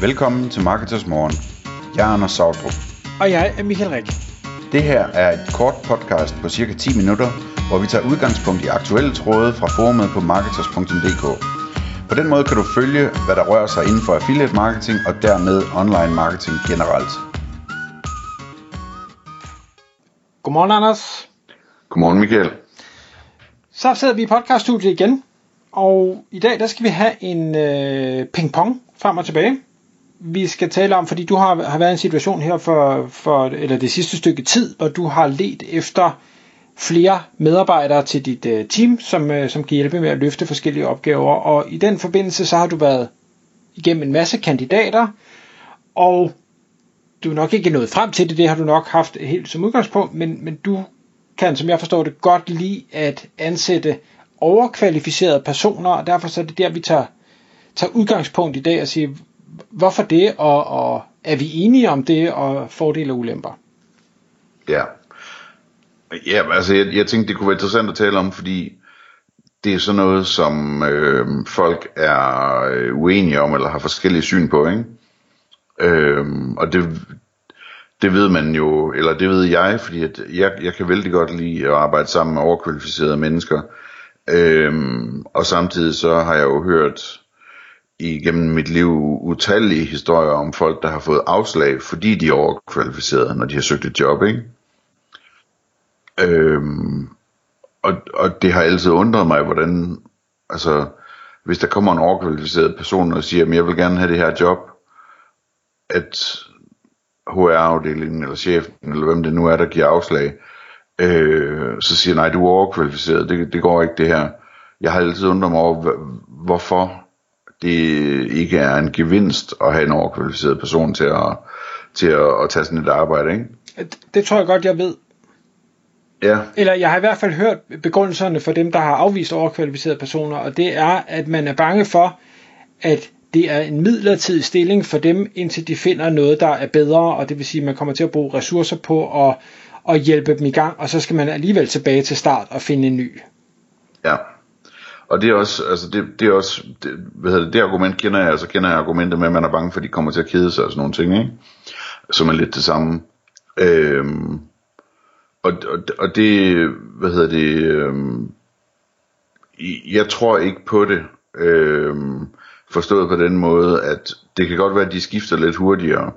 Velkommen til Marketers Morgen. Jeg er Anders Sautrup. Og jeg er Michael Rik. Det her er et kort podcast på cirka 10 minutter, hvor vi tager udgangspunkt i aktuelle tråde fra forumet på marketers.dk. På den måde kan du følge, hvad der rører sig inden for affiliate marketing og dermed online marketing generelt. Godmorgen, Anders. Godmorgen Michael. Så sidder vi i podcaststudiet igen, og i dag der skal vi have en øh, ping-pong frem og tilbage. Vi skal tale om, fordi du har, har været i en situation her for, for eller det sidste stykke tid, hvor du har let efter flere medarbejdere til dit øh, team, som, øh, som kan hjælpe med at løfte forskellige opgaver. Og i den forbindelse så har du været igennem en masse kandidater, og du er nok ikke nået frem til det, det har du nok haft helt som udgangspunkt, men, men du kan, som jeg forstår det, godt lide at ansætte overkvalificerede personer, og derfor så er det der, vi tager, tager udgangspunkt i dag og siger, hvorfor det, og, og er vi enige om det, og fordele og ulemper? Ja. Ja, altså jeg, jeg tænkte, det kunne være interessant at tale om, fordi det er sådan noget, som øh, folk er øh, uenige om, eller har forskellige syn på, ikke? Øh, og det, det ved man jo, eller det ved jeg, fordi at jeg, jeg kan vældig godt lide at arbejde sammen med overkvalificerede mennesker. Øhm, og samtidig så har jeg jo hørt igennem mit liv utallige historier om folk, der har fået afslag, fordi de er overkvalificerede, når de har søgt et job, ikke? Øhm, og, og det har altid undret mig, hvordan, altså, hvis der kommer en overkvalificeret person og siger, at jeg vil gerne have det her job, at HR-afdelingen eller chefen, eller hvem det nu er, der giver afslag, øh, så siger nej, du er overkvalificeret, det, det går ikke det her. Jeg har altid undret mig over, hvorfor det ikke er en gevinst at have en overkvalificeret person til at, til at, at tage sådan et arbejde, ikke? Det, det tror jeg godt, jeg ved. Ja. Eller jeg har i hvert fald hørt begrundelserne for dem, der har afvist overkvalificerede personer, og det er, at man er bange for, at det er en midlertidig stilling for dem, indtil de finder noget, der er bedre, og det vil sige, at man kommer til at bruge ressourcer på at, at hjælpe dem i gang, og så skal man alligevel tilbage til start og finde en ny. Ja. Og det er også, altså det, det er også, det, hvad hedder det, det argument kender jeg, altså kender jeg argumentet med, at man er bange for, at de kommer til at kede sig og sådan nogle ting, ikke? Som er lidt det samme. Øhm, og, og, og det, hvad hedder det, øhm, jeg tror ikke på det, øhm, forstået på den måde, at det kan godt være, at de skifter lidt hurtigere,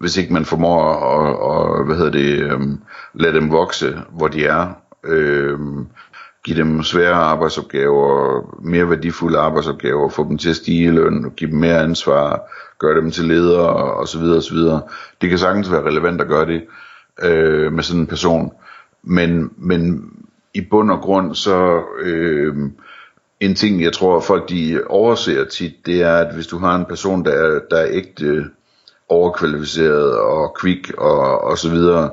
hvis ikke man formår at, og, hvad hedder det, øhm, lade dem vokse, hvor de er. Øhm, give dem svære arbejdsopgaver, mere værdifulde arbejdsopgaver, få dem til at stige i løn, give dem mere ansvar, gøre dem til ledere og så videre og så videre. Det kan sagtens være relevant at gøre det øh, med sådan en person, men, men i bund og grund så øh, en ting jeg tror folk de overser tit, det er at hvis du har en person der er, der er ægte overkvalificeret og quick og, og så videre,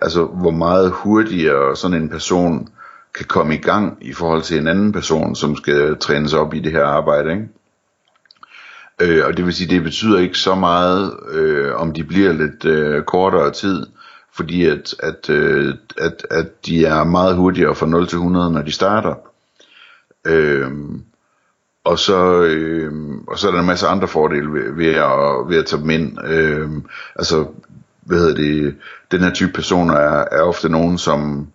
altså hvor meget hurtigere sådan en person kan komme i gang i forhold til en anden person, som skal trænes op i det her arbejde. Ikke? Øh, og det vil sige, det betyder ikke så meget, øh, om de bliver lidt øh, kortere tid, fordi at, at, øh, at, at de er meget hurtigere fra 0 til 100, når de starter. Øh, og så, øh, og så er der en masse andre fordele ved, ved, at, ved at tage dem ind. Øh, altså, hvad hedder det, den her type personer er, er ofte nogen, som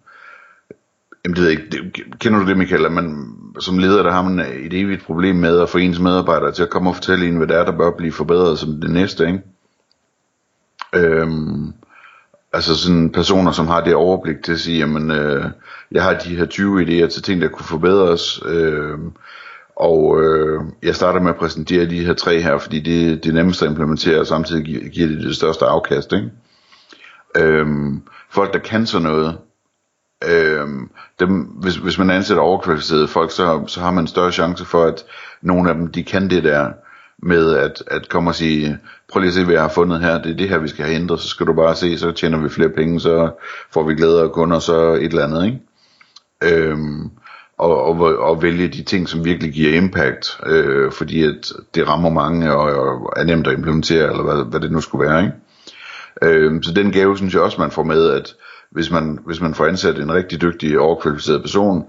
Jamen det ved jeg ikke. Det, kender du det, Michael? At man, som leder, der har man øh, et evigt problem med at få ens medarbejdere til at komme og fortælle en, hvad det er, der bør blive forbedret som det næste, ikke? Øhm, altså sådan personer, som har det overblik til at sige, jamen, øh, jeg har de her 20 idéer til ting, der kunne forbedres, øh, og øh, jeg starter med at præsentere de her tre her, fordi det, det nemmeste at implementere, og samtidig giver det det største afkast, ikke? Øhm, folk, der kan sådan noget, Øhm, dem, hvis, hvis man ansætter overkvalificerede folk, så, så har man en større chance for, at nogle af dem, de kan det der med at, at komme og sige, prøv lige at se, hvad jeg har fundet her, det er det her, vi skal have ændret, så skal du bare se, så tjener vi flere penge, så får vi glæde af kunder, så et eller andet, ikke? Øhm, og, og, og vælge de ting, som virkelig giver impact, øh, fordi at det rammer mange og, og er nemt at implementere, eller hvad, hvad det nu skulle være, ikke? Øhm, så den gave, synes jeg også, man får med, at hvis man, hvis man får ansat en rigtig dygtig og overkvalificeret person,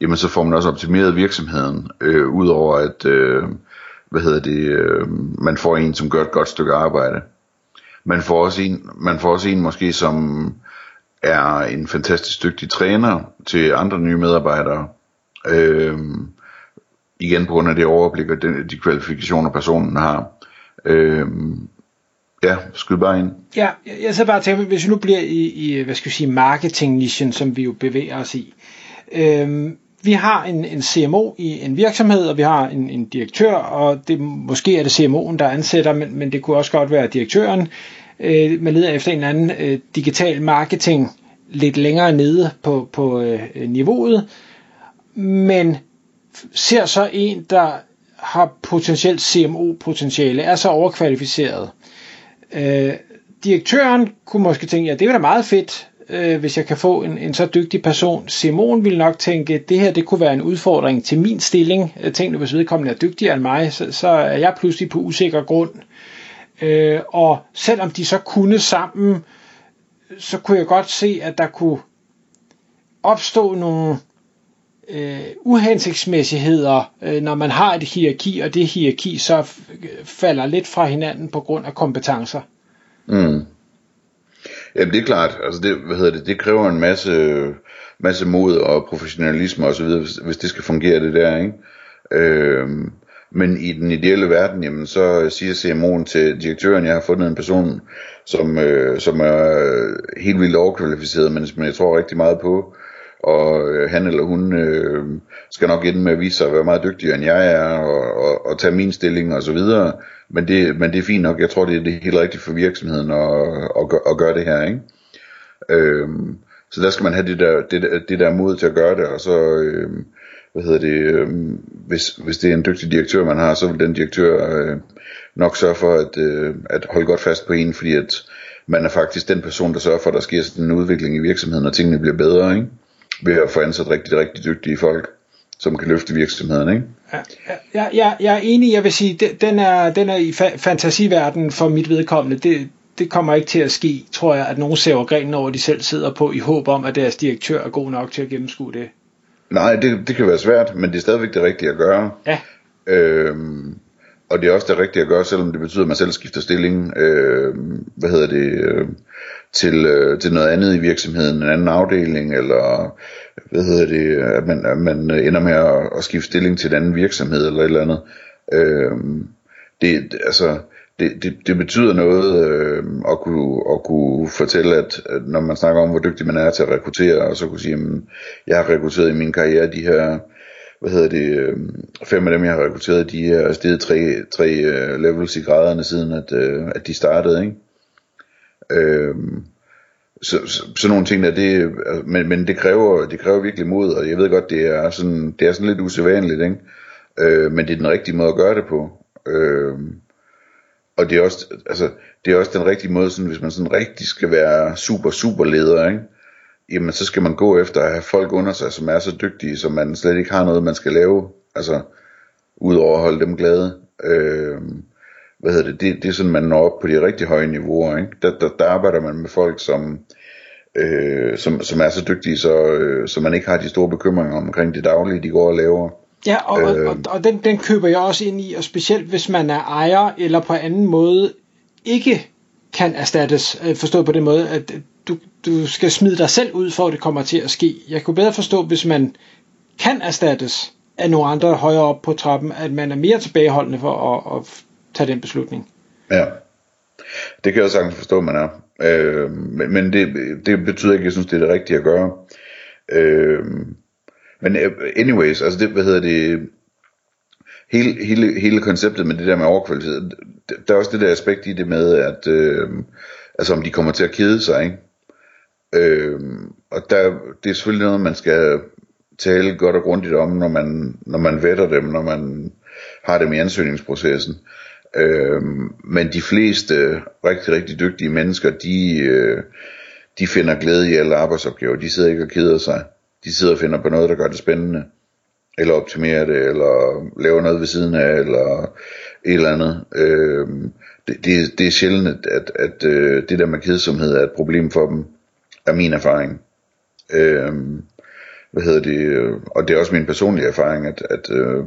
jamen så får man også optimeret virksomheden, øh, udover at, øh, hvad hedder det, øh, man får en, som gør et godt stykke arbejde. Man får også en, man får også en måske, som er en fantastisk dygtig træner til andre nye medarbejdere. Øh, igen på grund af det overblik og de, de kvalifikationer, personen har. Øh, ja, skyd bare ind. Ja, jeg så bare tænker, hvis vi nu bliver i, i hvad skal vi sige, marketing som vi jo bevæger os i. Øhm, vi har en, en CMO i en virksomhed, og vi har en, en direktør, og det, måske er det CMO'en, der ansætter, men, men det kunne også godt være direktøren. Øh, man leder efter en eller anden øh, digital marketing lidt længere nede på, på øh, niveauet, men ser så en, der har potentielt CMO-potentiale, er så overkvalificeret. Øh, direktøren kunne måske tænke, ja, det er da meget fedt, øh, hvis jeg kan få en, en så dygtig person. Simon ville nok tænke, det her det kunne være en udfordring til min stilling. Jeg tænkte, hvis vedkommende er dygtigere end mig, så, så er jeg pludselig på usikker grund. Øh, og selvom de så kunne sammen, så kunne jeg godt se, at der kunne opstå nogle øh, uhensigtsmæssigheder, øh, når man har et hierarki, og det hierarki så falder lidt fra hinanden på grund af kompetencer. Mm. Jamen det er klart, altså det, hvad hedder det, det kræver en masse, masse mod og professionalisme og så videre, hvis, hvis det skal fungere det der, ikke? Øhm, men i den ideelle verden, jamen så siger CMO'en til direktøren, jeg har fundet en person, som, øh, som er helt vildt overkvalificeret, men som jeg tror rigtig meget på, og øh, han eller hun øh, skal nok ende med at vise sig at være meget dygtigere end jeg er, og, og, og tage min stilling og så videre. Men det, men det er fint nok, jeg tror det er det helt rigtigt for virksomheden at, at, at gøre det her, ikke? Øhm, så der skal man have det der, det, det der mod til at gøre det, og så, øhm, hvad hedder det, øhm, hvis, hvis det er en dygtig direktør, man har, så vil den direktør øh, nok sørge for at, øh, at holde godt fast på en, fordi at man er faktisk den person, der sørger for, at der sker sådan en udvikling i virksomheden, og tingene bliver bedre, ikke? Ved at få ansat rigtig, rigtig dygtige folk, som kan løfte virksomheden, ikke? Ja, ja, ja, jeg er enig, jeg vil sige, den er, den er i fa- fantasiverdenen for mit vedkommende. Det, det kommer ikke til at ske, tror jeg, at nogen sæver grenen over, de selv sidder på, i håb om, at deres direktør er god nok til at gennemskue det. Nej, det, det kan være svært, men det er stadigvæk det rigtige at gøre. Ja. Øhm, og det er også det rigtige at gøre, selvom det betyder, at man selv skifter stilling, øh, hvad hedder det, øh, til, øh, til noget andet i virksomheden, en anden afdeling, eller hvad hedder det, at man, at man øh, ender med at, at skifte stilling til en anden virksomhed, eller et eller andet. Øh, det, altså, det, det, det betyder noget øh, at, kunne, at kunne fortælle, at, når man snakker om, hvor dygtig man er til at rekruttere, og så kunne sige, at jeg har rekrutteret i min karriere de her hvad hedder det, øh, fem af dem jeg har rekrutteret, de er steget tre, tre øh, levels i graderne siden at, øh, at de startede, ikke? Øh, så, så, sådan nogle ting der, det, men, men det kræver, det kræver virkelig mod, og jeg ved godt, det er sådan, det er sådan lidt usædvanligt, ikke? Øh, men det er den rigtige måde at gøre det på. Øh, og det er også, altså, det er også den rigtige måde, sådan, hvis man sådan rigtig skal være super, super leder, ikke? jamen så skal man gå efter at have folk under sig, som er så dygtige, som man slet ikke har noget, man skal lave, altså udover at holde dem glade. Øh, hvad hedder det, det, det er sådan, man når op på de rigtig høje niveauer, ikke? Der, der, der arbejder man med folk, som, øh, som, som er så dygtige, så, øh, så man ikke har de store bekymringer omkring det daglige, de går og laver. Ja, og, øh, og, og den, den køber jeg også ind i, og specielt hvis man er ejer, eller på anden måde ikke kan erstattes, øh, forstået på den måde, at du, du skal smide dig selv ud, for at det kommer til at ske. Jeg kunne bedre forstå, hvis man kan erstattes af nogle andre højere op på trappen, at man er mere tilbageholdende for at, at tage den beslutning. Ja, det kan jeg sagtens forstå, man er. Øh, men det, det betyder ikke, at jeg synes, det er det rigtige at gøre. Øh, men øh, anyways, altså det, hvad hedder det, hele, hele, hele konceptet med det der med overkvalitet, der er også det der aspekt i det med, at øh, altså om de kommer til at kede sig, ikke? Øh, og der, det er selvfølgelig noget, man skal tale godt og grundigt om, når man, når man vetter dem, når man har dem i ansøgningsprocessen. Øh, men de fleste rigtig, rigtig dygtige mennesker, de, øh, de finder glæde i alle arbejdsopgaver. De sidder ikke og keder sig. De sidder og finder på noget, der gør det spændende. Eller optimerer det, eller laver noget ved siden af, eller et eller andet. Øh, det, det, det er sjældent, at, at, at øh, det der med kedsomhed er et problem for dem er min erfaring. Øh, hvad hedder det, og det er også min personlige erfaring, at, at øh,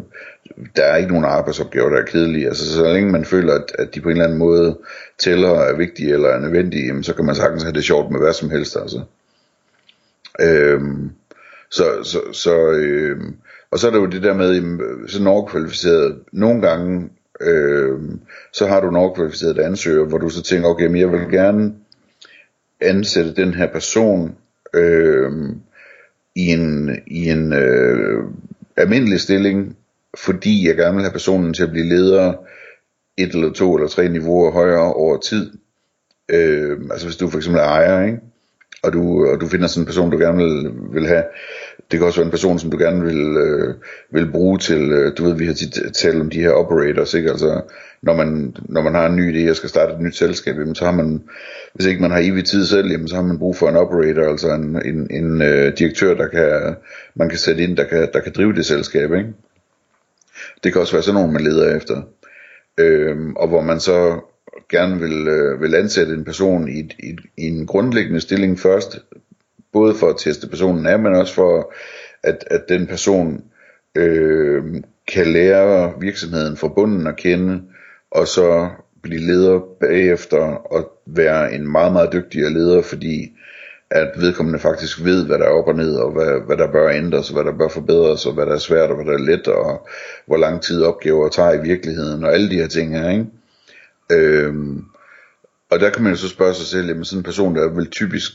der er ikke nogen arbejdsopgaver, der er kedelige. Altså så længe man føler, at, at de på en eller anden måde tæller, er vigtige eller er nødvendige, jamen, så kan man sagtens have det sjovt med hvad som helst. Altså. Øhm, så, så, så øhm, og så er der jo det der med, sådan overkvalificeret, nogle gange, øhm, så har du en overkvalificeret ansøger, hvor du så tænker, okay, men jeg vil gerne ansætte den her person, øhm, i en, i en øh, almindelig stilling, fordi jeg gerne vil have personen til at blive leder et eller to eller tre niveauer højere over tid. Øh, altså hvis du for eksempel er ejer, ikke? og du, og du finder sådan en person, du gerne vil, vil have. Det kan også være en person, som du gerne vil, øh, vil bruge til, øh, du ved, vi har tit talt om de her operators, ikke? Altså, når man, når man har en ny idé og skal starte et nyt selskab, jamen, så har man, hvis ikke man har evig tid selv, jamen, så har man brug for en operator, altså en, en, en øh, direktør, der kan, man kan sætte ind, der kan, der kan drive det selskab, ikke? Det kan også være sådan nogen, man leder efter. Øhm, og hvor man så gerne vil, øh, vil ansætte en person i, i, i en grundlæggende stilling først, både for at teste personen af, men også for at, at den person øh, kan lære virksomheden fra bunden at kende, og så blive leder bagefter og være en meget, meget dygtigere leder, fordi at vedkommende faktisk ved, hvad der er op og ned, og hvad, hvad der bør ændres, og hvad der bør forbedres, og hvad der er svært, og hvad der er let, og hvor lang tid opgaver tager i virkeligheden, og alle de her ting her, ikke? Øhm, og der kan man jo så spørge sig selv, jamen sådan en person, der vil typisk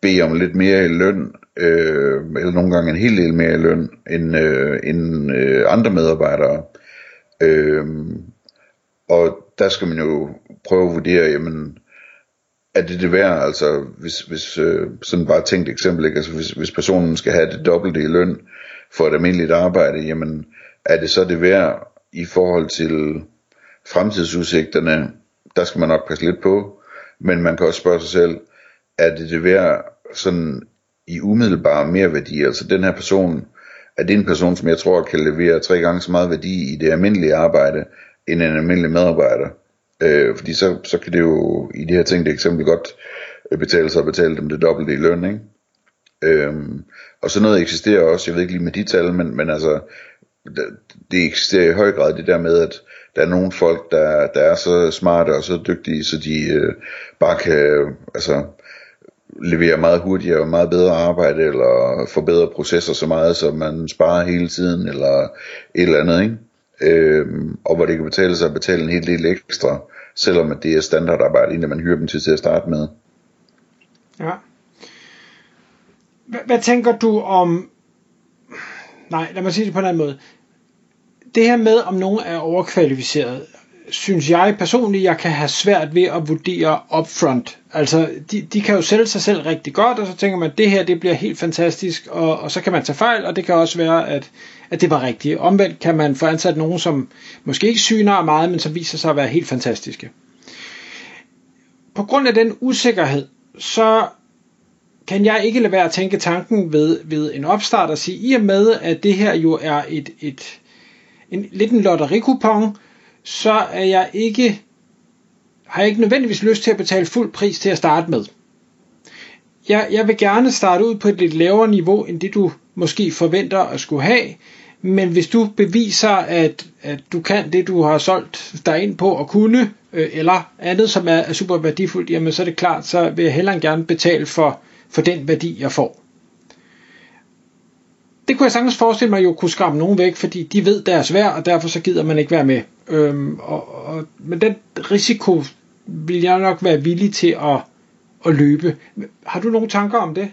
bede om lidt mere i løn, øh, eller nogle gange en hel del mere i løn, end, øh, end øh, andre medarbejdere. Øh, og der skal man jo prøve at vurdere, jamen, er det det værd, altså hvis, hvis øh, sådan bare tænkt eksempel, ikke? Altså, hvis, hvis personen skal have det dobbelte i løn for et almindeligt arbejde, jamen er det så det værd i forhold til fremtidsudsigterne, der skal man nok passe lidt på, men man kan også spørge sig selv, er det det værd sådan i umiddelbar mere værdi, altså den her person, er det en person, som jeg tror kan levere tre gange så meget værdi i det almindelige arbejde, end en almindelig medarbejder. Øh, fordi så, så kan det jo i de her ting, det eksempel godt øh, betale sig at betale dem det dobbelte i løn, ikke? Øhm, og så noget eksisterer også, jeg ved ikke lige med de tal, men, men altså, det, det eksisterer i høj grad det der med, at der er nogle folk, der, der er så smarte og så dygtige, så de øh, bare kan altså, levere meget hurtigere og meget bedre arbejde, eller forbedre processer så meget, så man sparer hele tiden, eller et eller andet, ikke? Øh, og hvor det kan betale sig at betale en hel del ekstra, selvom at det er standardarbejde, inden man hyrer dem til, til at starte med. Ja. Hvad, hvad tænker du om... Nej, lad mig sige det på en anden måde det her med, om nogen er overkvalificeret, synes jeg personligt, jeg kan have svært ved at vurdere upfront. Altså, de, de kan jo sælge sig selv rigtig godt, og så tænker man, at det her det bliver helt fantastisk, og, og så kan man tage fejl, og det kan også være, at, at det var rigtigt. Omvendt kan man få ansat nogen, som måske ikke syner meget, men som viser sig at være helt fantastiske. På grund af den usikkerhed, så kan jeg ikke lade være at tænke tanken ved, ved en opstart og sige, i og med, at det her jo er et, et en, lidt en lotterikupon, så er jeg ikke, har jeg ikke nødvendigvis lyst til at betale fuld pris til at starte med. Jeg, jeg vil gerne starte ud på et lidt lavere niveau, end det du måske forventer at skulle have, men hvis du beviser, at, at du kan det, du har solgt dig ind på at kunne, øh, eller andet, som er, er super værdifuldt, jamen så er det klart, så vil jeg hellere gerne betale for, for den værdi, jeg får det kunne jeg sagtens forestille mig jo kunne skræmme nogen væk, fordi de ved deres værd, og derfor så gider man ikke være med. Øhm, og, og, men den risiko vil jeg nok være villig til at, at løbe. Har du nogle tanker om det?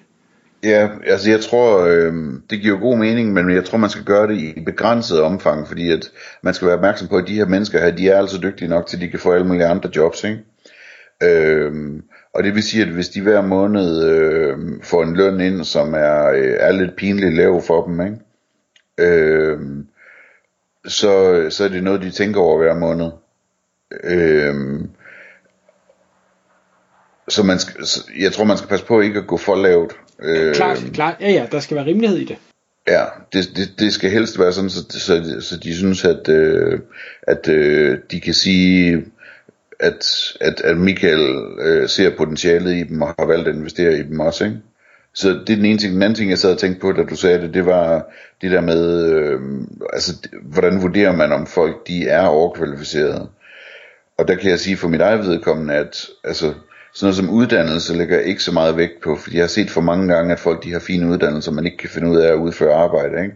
Ja, altså jeg tror, øh, det giver god mening, men jeg tror, man skal gøre det i begrænset omfang, fordi at man skal være opmærksom på, at de her mennesker her, de er altså dygtige nok til, at de kan få alle mulige andre jobs, ikke? Øh, og det vil sige, at hvis de hver måned øh, får en løn ind, som er, øh, er lidt pinligt lav for dem, ikke? Øh, så, så er det noget, de tænker over hver måned. Øh, så man skal, jeg tror, man skal passe på ikke at gå for lavt. Øh, klart, klart. Ja, ja, der skal være rimelighed i det. Ja, det, det, det skal helst være sådan, så, så, så de synes, at, øh, at øh, de kan sige, at, at, at Michael øh, ser potentialet i dem og har valgt at investere i dem også, ikke? så det er den ene ting. Den anden ting, jeg sad og tænkte på, da du sagde det, det var det der med, øh, altså, hvordan vurderer man, om folk de er overkvalificerede. Og der kan jeg sige for mit eget vedkommende, at altså, sådan noget som uddannelse lægger jeg ikke så meget vægt på, fordi jeg har set for mange gange, at folk de har fine uddannelser, man ikke kan finde ud af at udføre arbejde. Ikke?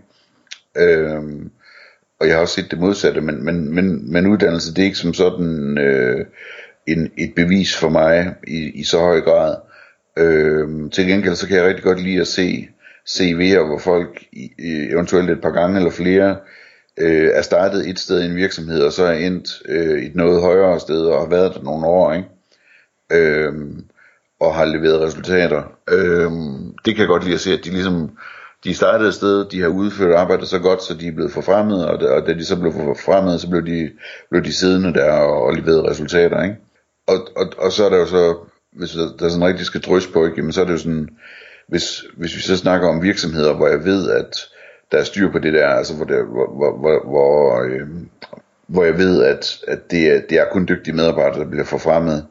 Øhm, og jeg har også set det modsatte, men, men, men, men uddannelse det er ikke som sådan øh, en, et bevis for mig i, i så høj grad. Øh, til gengæld så kan jeg rigtig godt lide at se CV'er, hvor folk eventuelt et par gange eller flere øh, er startet et sted i en virksomhed, og så er endt øh, et noget højere sted og har været der nogle år, ikke? Øh, og har leveret resultater. Øh, det kan jeg godt lide at se, at de ligesom de startede et sted, de har udført arbejdet så godt, så de er blevet forfremmet, og, og da de så blev forfremmet, så blev de, blev de siddende der og, og leverede resultater, ikke? Og, og, og så er der jo så, hvis der, der sådan rigtig skal drys på, ikke, jamen så er det jo sådan, hvis, hvis vi så snakker om virksomheder, hvor jeg ved, at der er styr på det der, altså hvor, det, hvor, hvor, hvor, hvor, øh, hvor jeg ved, at, at det, er, det er kun dygtige medarbejdere, der bliver forfremmet,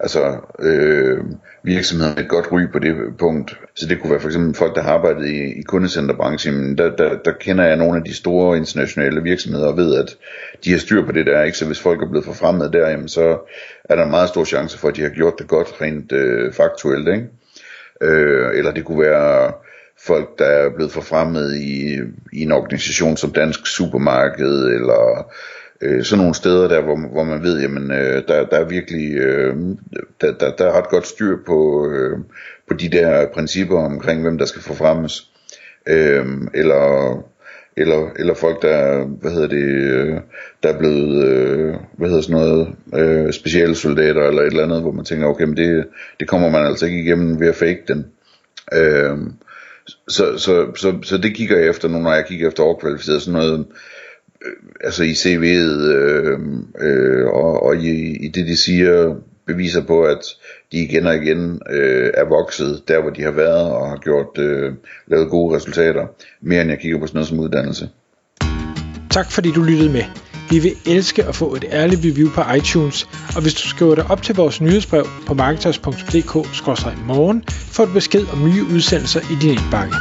Altså øh, virksomheder med et godt ry på det punkt. Så det kunne være for eksempel folk, der har arbejdet i, i kundecenterbranchen. Der, der, der kender jeg nogle af de store internationale virksomheder og ved, at de har styr på det der. Ikke? Så hvis folk er blevet forfremmet der, jamen, så er der en meget stor chance for, at de har gjort det godt rent øh, faktuelt. Ikke? Øh, eller det kunne være folk, der er blevet forfremmet i, i en organisation som Dansk Supermarked, eller øh, sådan nogle steder der, hvor, hvor man ved, jamen øh, der, der er virkelig, øh, der, der, der er ret godt styr på, øh, på de der principper omkring, hvem der skal forfremmes. Øh, eller eller, eller folk der, hvad hedder det, øh, der er blevet, øh, hvad hedder sådan noget, øh, specielle soldater eller et eller andet, hvor man tænker, okay, men det, det kommer man altså ikke igennem ved at fake den. Øh, så, så, så, så det kigger jeg efter nu, når jeg kigger efter overkvalificeret sådan noget, øh, Øh, altså i CV'et øh, øh, og, og i, i det de siger beviser på at de igen og igen øh, er vokset der hvor de har været og har gjort øh, lavet gode resultater mere end jeg kigger på sådan noget som uddannelse. Tak fordi du lyttede med. Vi vil elske at få et ærligt review på iTunes, og hvis du skriver dig op til vores nyhedsbrev på marketers.dk-morgen, får du besked om nye udsendelser i din indbakke.